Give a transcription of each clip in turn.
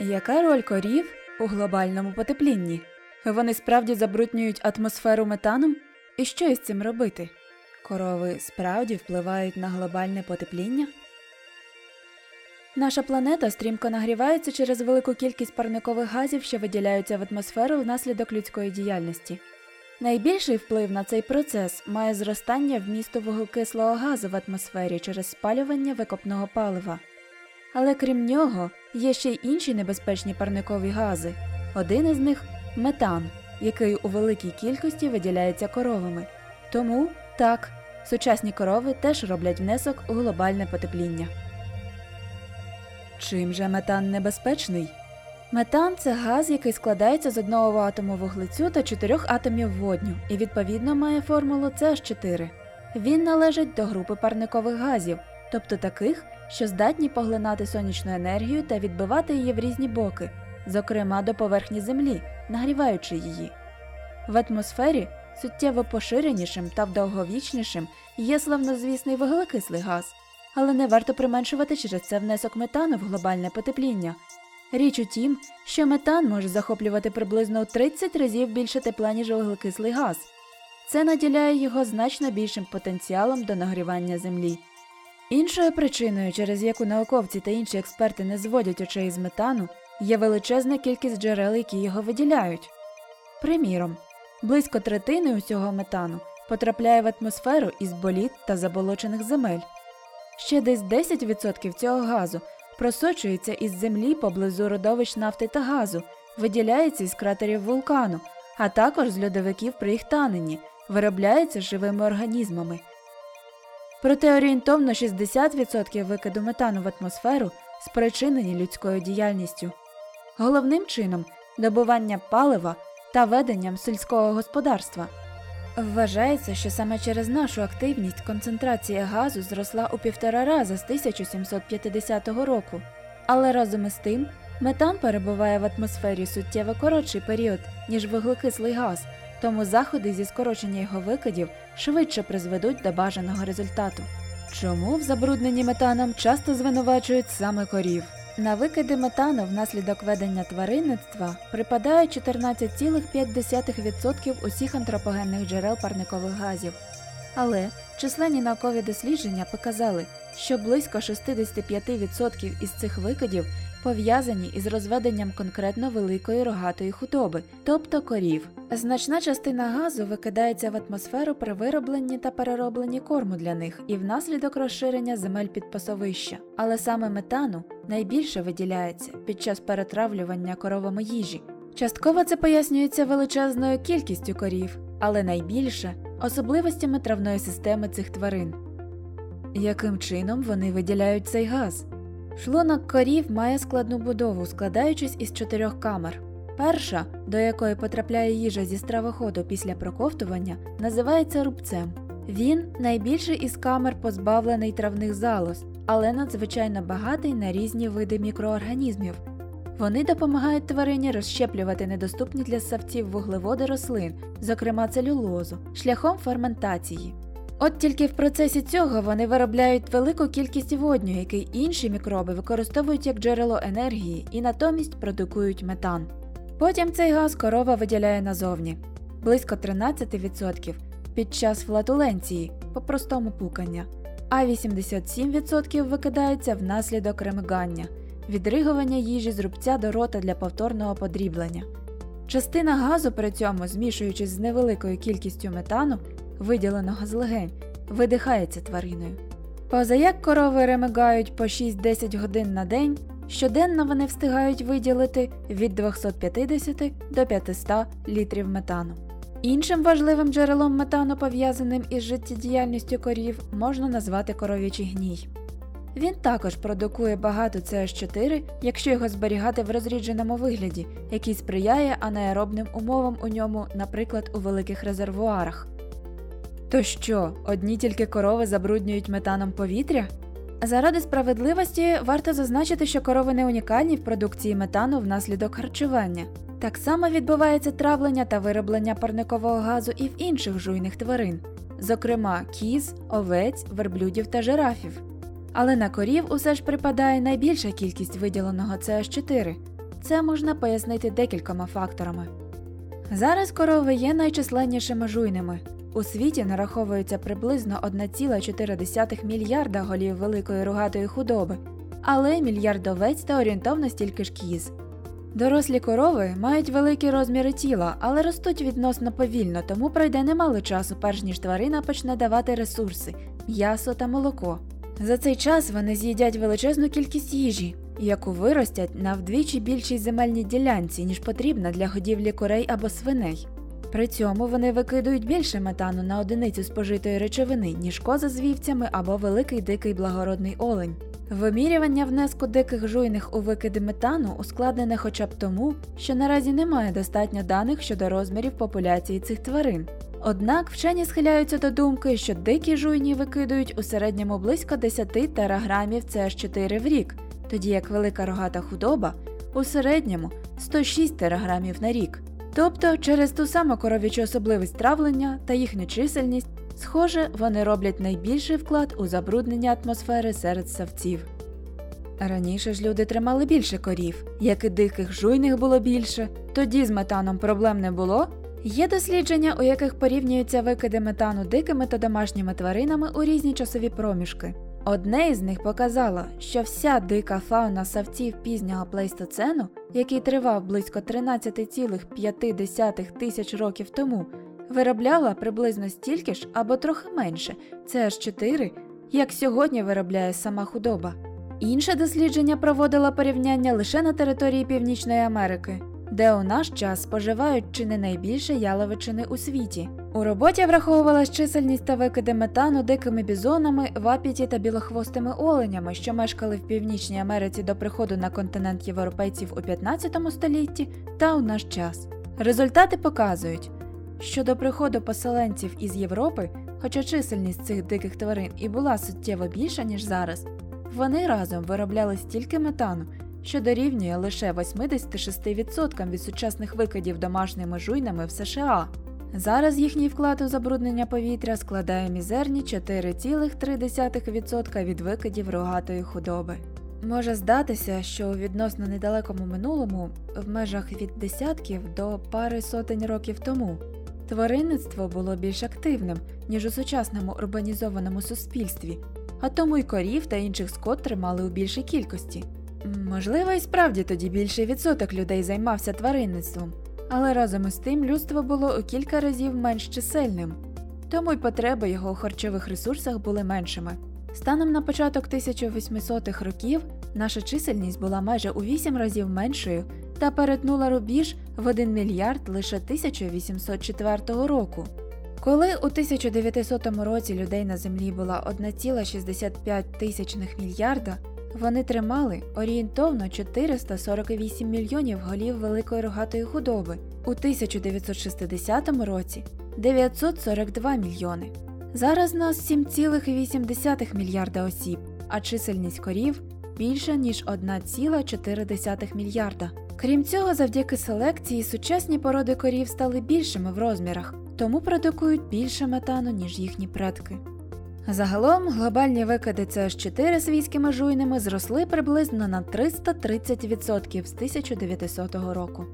Яка роль корів у глобальному потеплінні? Вони справді забруднюють атмосферу метаном? І що із цим робити? Корови справді впливають на глобальне потепління? Наша планета стрімко нагрівається через велику кількість парникових газів, що виділяються в атмосферу внаслідок людської діяльності. Найбільший вплив на цей процес має зростання вмісту вуглекислого газу в атмосфері через спалювання викопного палива. Але крім нього, є ще й інші небезпечні парникові гази. Один із них метан, який у великій кількості виділяється коровами. Тому так, сучасні корови теж роблять внесок у глобальне потепління. Чим же метан небезпечний? Метан це газ, який складається з одного атому вуглецю та чотирьох атомів водню, і відповідно має формулу CH4. Він належить до групи парникових газів, тобто таких, що здатні поглинати сонячну енергію та відбивати її в різні боки, зокрема до поверхні Землі, нагріваючи її. В атмосфері суттєво поширенішим та довговічнішим є славнозвісний вуглекислий газ, але не варто применшувати через це внесок метану в глобальне потепління. Річ у тім, що метан може захоплювати приблизно у 30 разів більше тепла, ніж вуглекислий газ. Це наділяє його значно більшим потенціалом до нагрівання Землі. Іншою причиною, через яку науковці та інші експерти не зводять очей з метану, є величезна кількість джерел, які його виділяють. Приміром, близько третини усього метану потрапляє в атмосферу із боліт та заболочених земель. Ще десь 10% цього газу просочується із землі поблизу родовищ нафти та газу, виділяється із кратерів вулкану, а також з льодовиків при їх таненні, виробляється живими організмами. Проте орієнтовно 60% викиду метану в атмосферу спричинені людською діяльністю. Головним чином добування палива та веденням сільського господарства. Вважається, що саме через нашу активність концентрація газу зросла у півтора рази з 1750 року. Але разом із тим метан перебуває в атмосфері суттєво коротший період, ніж вуглекислий газ, тому заходи зі скорочення його викидів швидше призведуть до бажаного результату. Чому в забрудненні метаном часто звинувачують саме корів? На викиди метану внаслідок ведення тваринництва припадає 14,5% усіх антропогенних джерел парникових газів. Але численні наукові дослідження показали, що близько 65% із цих викидів пов'язані із розведенням конкретно великої рогатої худоби, тобто корів. Значна частина газу викидається в атмосферу при виробленні та переробленні корму для них і внаслідок розширення земель під пасовища. Але саме метану найбільше виділяється під час перетравлювання коровами їжі. Частково це пояснюється величезною кількістю корів, але найбільше особливостями травної системи цих тварин. Яким чином вони виділяють цей газ? Шлунок корів має складну будову, складаючись із чотирьох камер. Перша, до якої потрапляє їжа зі стравоходу після проковтування, називається рубцем. Він найбільший із камер позбавлений травних залоз, але надзвичайно багатий на різні види мікроорганізмів. Вони допомагають тварині розщеплювати недоступні для ссавців вуглеводи рослин, зокрема целюлозу, шляхом ферментації. От тільки в процесі цього вони виробляють велику кількість водню, який інші мікроби використовують як джерело енергії і натомість продукують метан. Потім цей газ корова виділяє назовні близько 13% під час флатуленції, по-простому пукання, а 87% викидається внаслідок ремигання, відригування їжі з рубця до рота для повторного подріблення. Частина газу при цьому, змішуючись з невеликою кількістю метану, виділеного з легень, видихається твариною. Позаяк корови ремигають по 6-10 годин на день, щоденно вони встигають виділити від 250 до 500 літрів метану. Іншим важливим джерелом метану, пов'язаним із життєдіяльністю корів, можна назвати коров'ячий гній. Він також продукує багато CH4, якщо його зберігати в розрідженому вигляді, який сприяє анаеробним умовам у ньому, наприклад, у великих резервуарах. То що, одні тільки корови забруднюють метаном повітря? Заради справедливості варто зазначити, що корови не унікальні в продукції метану внаслідок харчування. Так само відбувається травлення та вироблення парникового газу і в інших жуйних тварин, зокрема кіз, овець, верблюдів та жирафів. Але на корів усе ж припадає найбільша кількість виділеного CH4. Це можна пояснити декількома факторами. Зараз корови є найчисленнішими жуйними. У світі нараховується приблизно 1,4 мільярда голів великої рогатої худоби, але мільярд овець та орієнтовно стільки ж кіз. Дорослі корови мають великі розміри тіла, але ростуть відносно повільно, тому пройде немало часу, перш ніж тварина почне давати ресурси м'ясо та молоко. За цей час вони з'їдять величезну кількість їжі, яку виростять на вдвічі більшій земельній ділянці, ніж потрібна для годівлі курей або свиней. При цьому вони викидують більше метану на одиницю спожитої речовини, ніж коза з вівцями або великий дикий благородний олень. Вимірювання внеску диких жуйних у викиди метану ускладнене хоча б тому, що наразі немає достатньо даних щодо розмірів популяції цих тварин. Однак вчені схиляються до думки, що дикі жуйні викидують у середньому близько 10 тераграмів CH4 в рік, тоді як велика рогата худоба у середньому 106 тераграмів на рік. Тобто через ту саму коров'ячу особливість травлення та їхню чисельність, схоже, вони роблять найбільший вклад у забруднення атмосфери серед савців. Раніше ж люди тримали більше корів, як і диких жуйних було більше, тоді з метаном проблем не було. Є дослідження, у яких порівнюються викиди метану дикими та домашніми тваринами у різні часові проміжки. Одне із них показало, що вся дика фауна савців пізнього плейстоцену, який тривав близько 13,5 тисяч років тому, виробляла приблизно стільки ж або трохи менше CH4, як сьогодні виробляє сама худоба. Інше дослідження проводило порівняння лише на території Північної Америки, де у наш час споживають чи не найбільше яловичини у світі. У роботі враховувалась чисельність та викиди метану дикими бізонами, вапіті та білохвостими оленями, що мешкали в Північній Америці до приходу на континент європейців у 15 столітті та у наш час. Результати показують, що до приходу поселенців із Європи, хоча чисельність цих диких тварин і була суттєво більша, ніж зараз, вони разом виробляли стільки метану, що дорівнює лише 86% від сучасних викидів домашніми жуйнами в США. Зараз їхній вклад у забруднення повітря складає мізерні 4,3% від викидів рогатої худоби. Може здатися, що у відносно недалекому минулому, в межах від десятків до пари сотень років тому, тваринництво було більш активним, ніж у сучасному урбанізованому суспільстві, а тому й корів та інших скот тримали у більшій кількості. Можливо, і справді тоді більший відсоток людей займався тваринництвом, але разом із тим людство було у кілька разів менш чисельним, тому й потреби його у харчових ресурсах були меншими. Станом на початок 1800-х років наша чисельність була майже у 8 разів меншою та перетнула рубіж в 1 мільярд лише 1804 року. Коли у 1900 році людей на землі була 1,65 тисячних мільярда, вони тримали орієнтовно 448 мільйонів голів великої рогатої худоби, у 1960 році 942 мільйони. Зараз нас 7,8 мільярда осіб, а чисельність корів більша ніж 1,4 мільярда. Крім цього, завдяки селекції сучасні породи корів стали більшими в розмірах, тому продукують більше метану, ніж їхні предки. Загалом глобальні викиди CH4 свійськими жуйними зросли приблизно на 330% з 1900 року.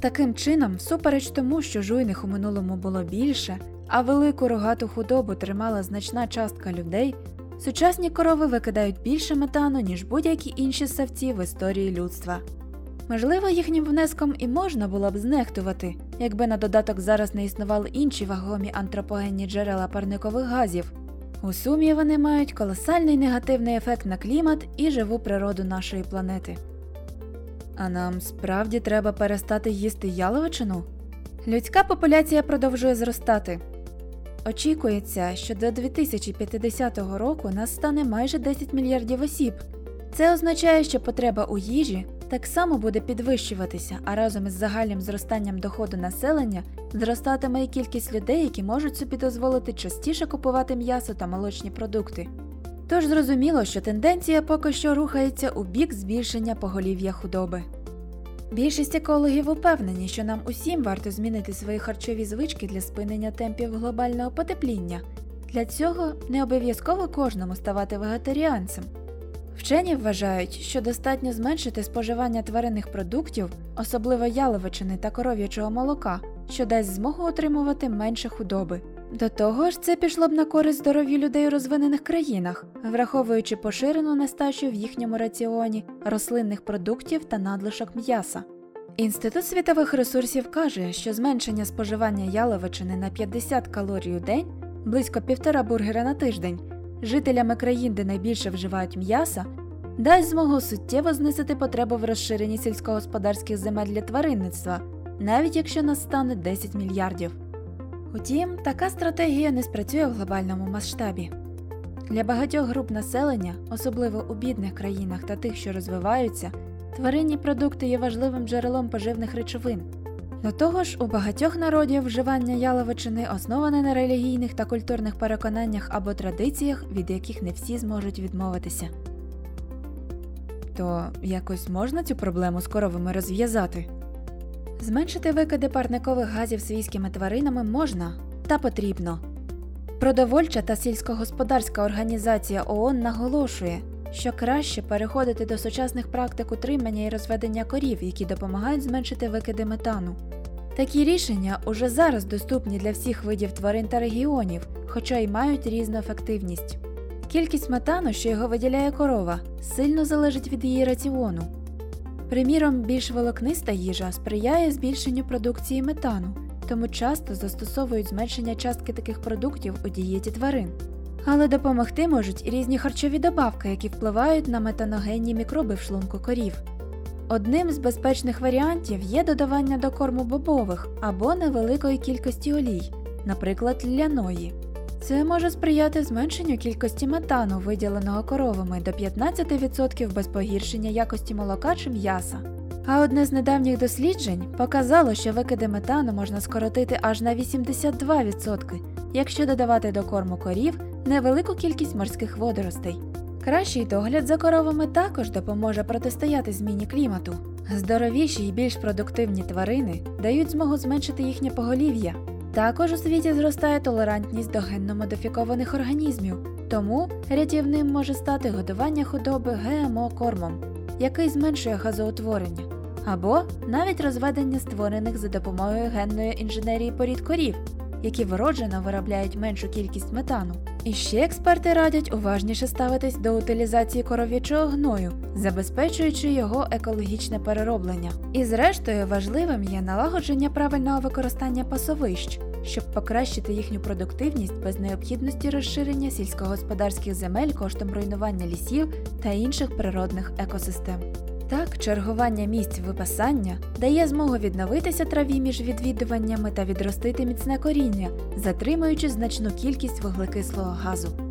Таким чином, всупереч тому, що жуйних у минулому було більше, а велику рогату худобу тримала значна частка людей, сучасні корови викидають більше метану, ніж будь-які інші савці в історії людства. Можливо, їхнім внеском і можна було б знехтувати, якби на додаток зараз не існували інші вагомі антропогенні джерела парникових газів. У сумі вони мають колосальний негативний ефект на клімат і живу природу нашої планети. А нам справді треба перестати їсти яловичину? Людська популяція продовжує зростати. Очікується, що до 2050 року нас стане майже 10 мільярдів осіб. Це означає, що потреба у їжі так само буде підвищуватися, а разом із загальним зростанням доходу населення зростатиме і кількість людей, які можуть собі дозволити частіше купувати м'ясо та молочні продукти. Тож зрозуміло, що тенденція поки що рухається у бік збільшення поголів'я худоби. Більшість екологів упевнені, що нам усім варто змінити свої харчові звички для спинення темпів глобального потепління. Для цього не обов'язково кожному ставати вегетаріанцем. Вчені вважають, що достатньо зменшити споживання тваринних продуктів, особливо яловичини та коров'ячого молока, що дасть змогу отримувати менше худоби. До того ж, це пішло б на користь здоров'ю людей у розвинених країнах, враховуючи поширену нестачу в їхньому раціоні рослинних продуктів та надлишок м'яса. Інститут світових ресурсів каже, що зменшення споживання яловичини на 50 калорій у день, близько півтора бургера на тиждень, жителями країн, де найбільше вживають м'яса, дасть змогу суттєво знизити потребу в розширенні сільськогосподарських земель для тваринництва, навіть якщо нас стане 10 мільярдів. Утім, така стратегія не спрацює в глобальному масштабі. Для багатьох груп населення, особливо у бідних країнах та тих, що розвиваються, тваринні продукти є важливим джерелом поживних речовин. До того ж, у багатьох народів вживання яловичини основане на релігійних та культурних переконаннях або традиціях, від яких не всі зможуть відмовитися. То якось можна цю проблему з коровами розв'язати? Зменшити викиди парникових газів свійськими тваринами можна та потрібно. Продовольча та сільськогосподарська організація ООН наголошує, що краще переходити до сучасних практик утримання і розведення корів, які допомагають зменшити викиди метану. Такі рішення уже зараз доступні для всіх видів тварин та регіонів, хоча й мають різну ефективність. Кількість метану, що його виділяє корова, сильно залежить від її раціону. Приміром, більш волокниста їжа сприяє збільшенню продукції метану, тому часто застосовують зменшення частки таких продуктів у дієті тварин. Але допомогти можуть різні харчові добавки, які впливають на метаногенні мікроби в шлунку корів. Одним з безпечних варіантів є додавання до корму бобових або невеликої кількості олій, наприклад, ляної. Це може сприяти зменшенню кількості метану, виділеного коровами до 15% без погіршення якості молока чи м'яса. А одне з недавніх досліджень показало, що викиди метану можна скоротити аж на 82%, якщо додавати до корму корів невелику кількість морських водоростей. Кращий догляд за коровами також допоможе протистояти зміні клімату. Здоровіші і більш продуктивні тварини дають змогу зменшити їхнє поголів'я. Також у світі зростає толерантність до генно-модифікованих організмів, тому рятівним може стати годування худоби ГМО кормом, який зменшує газоутворення, або навіть розведення створених за допомогою генної інженерії порід корів, які вроджено виробляють меншу кількість метану. І ще експерти радять уважніше ставитись до утилізації коров'ячого гною, забезпечуючи його екологічне перероблення. І зрештою важливим є налагодження правильного використання пасовищ, щоб покращити їхню продуктивність без необхідності розширення сільськогосподарських земель коштом руйнування лісів та інших природних екосистем. Так, чергування місць випасання дає змогу відновитися траві між відвідуваннями та відростити міцне коріння, затримуючи значну кількість вуглекислого газу.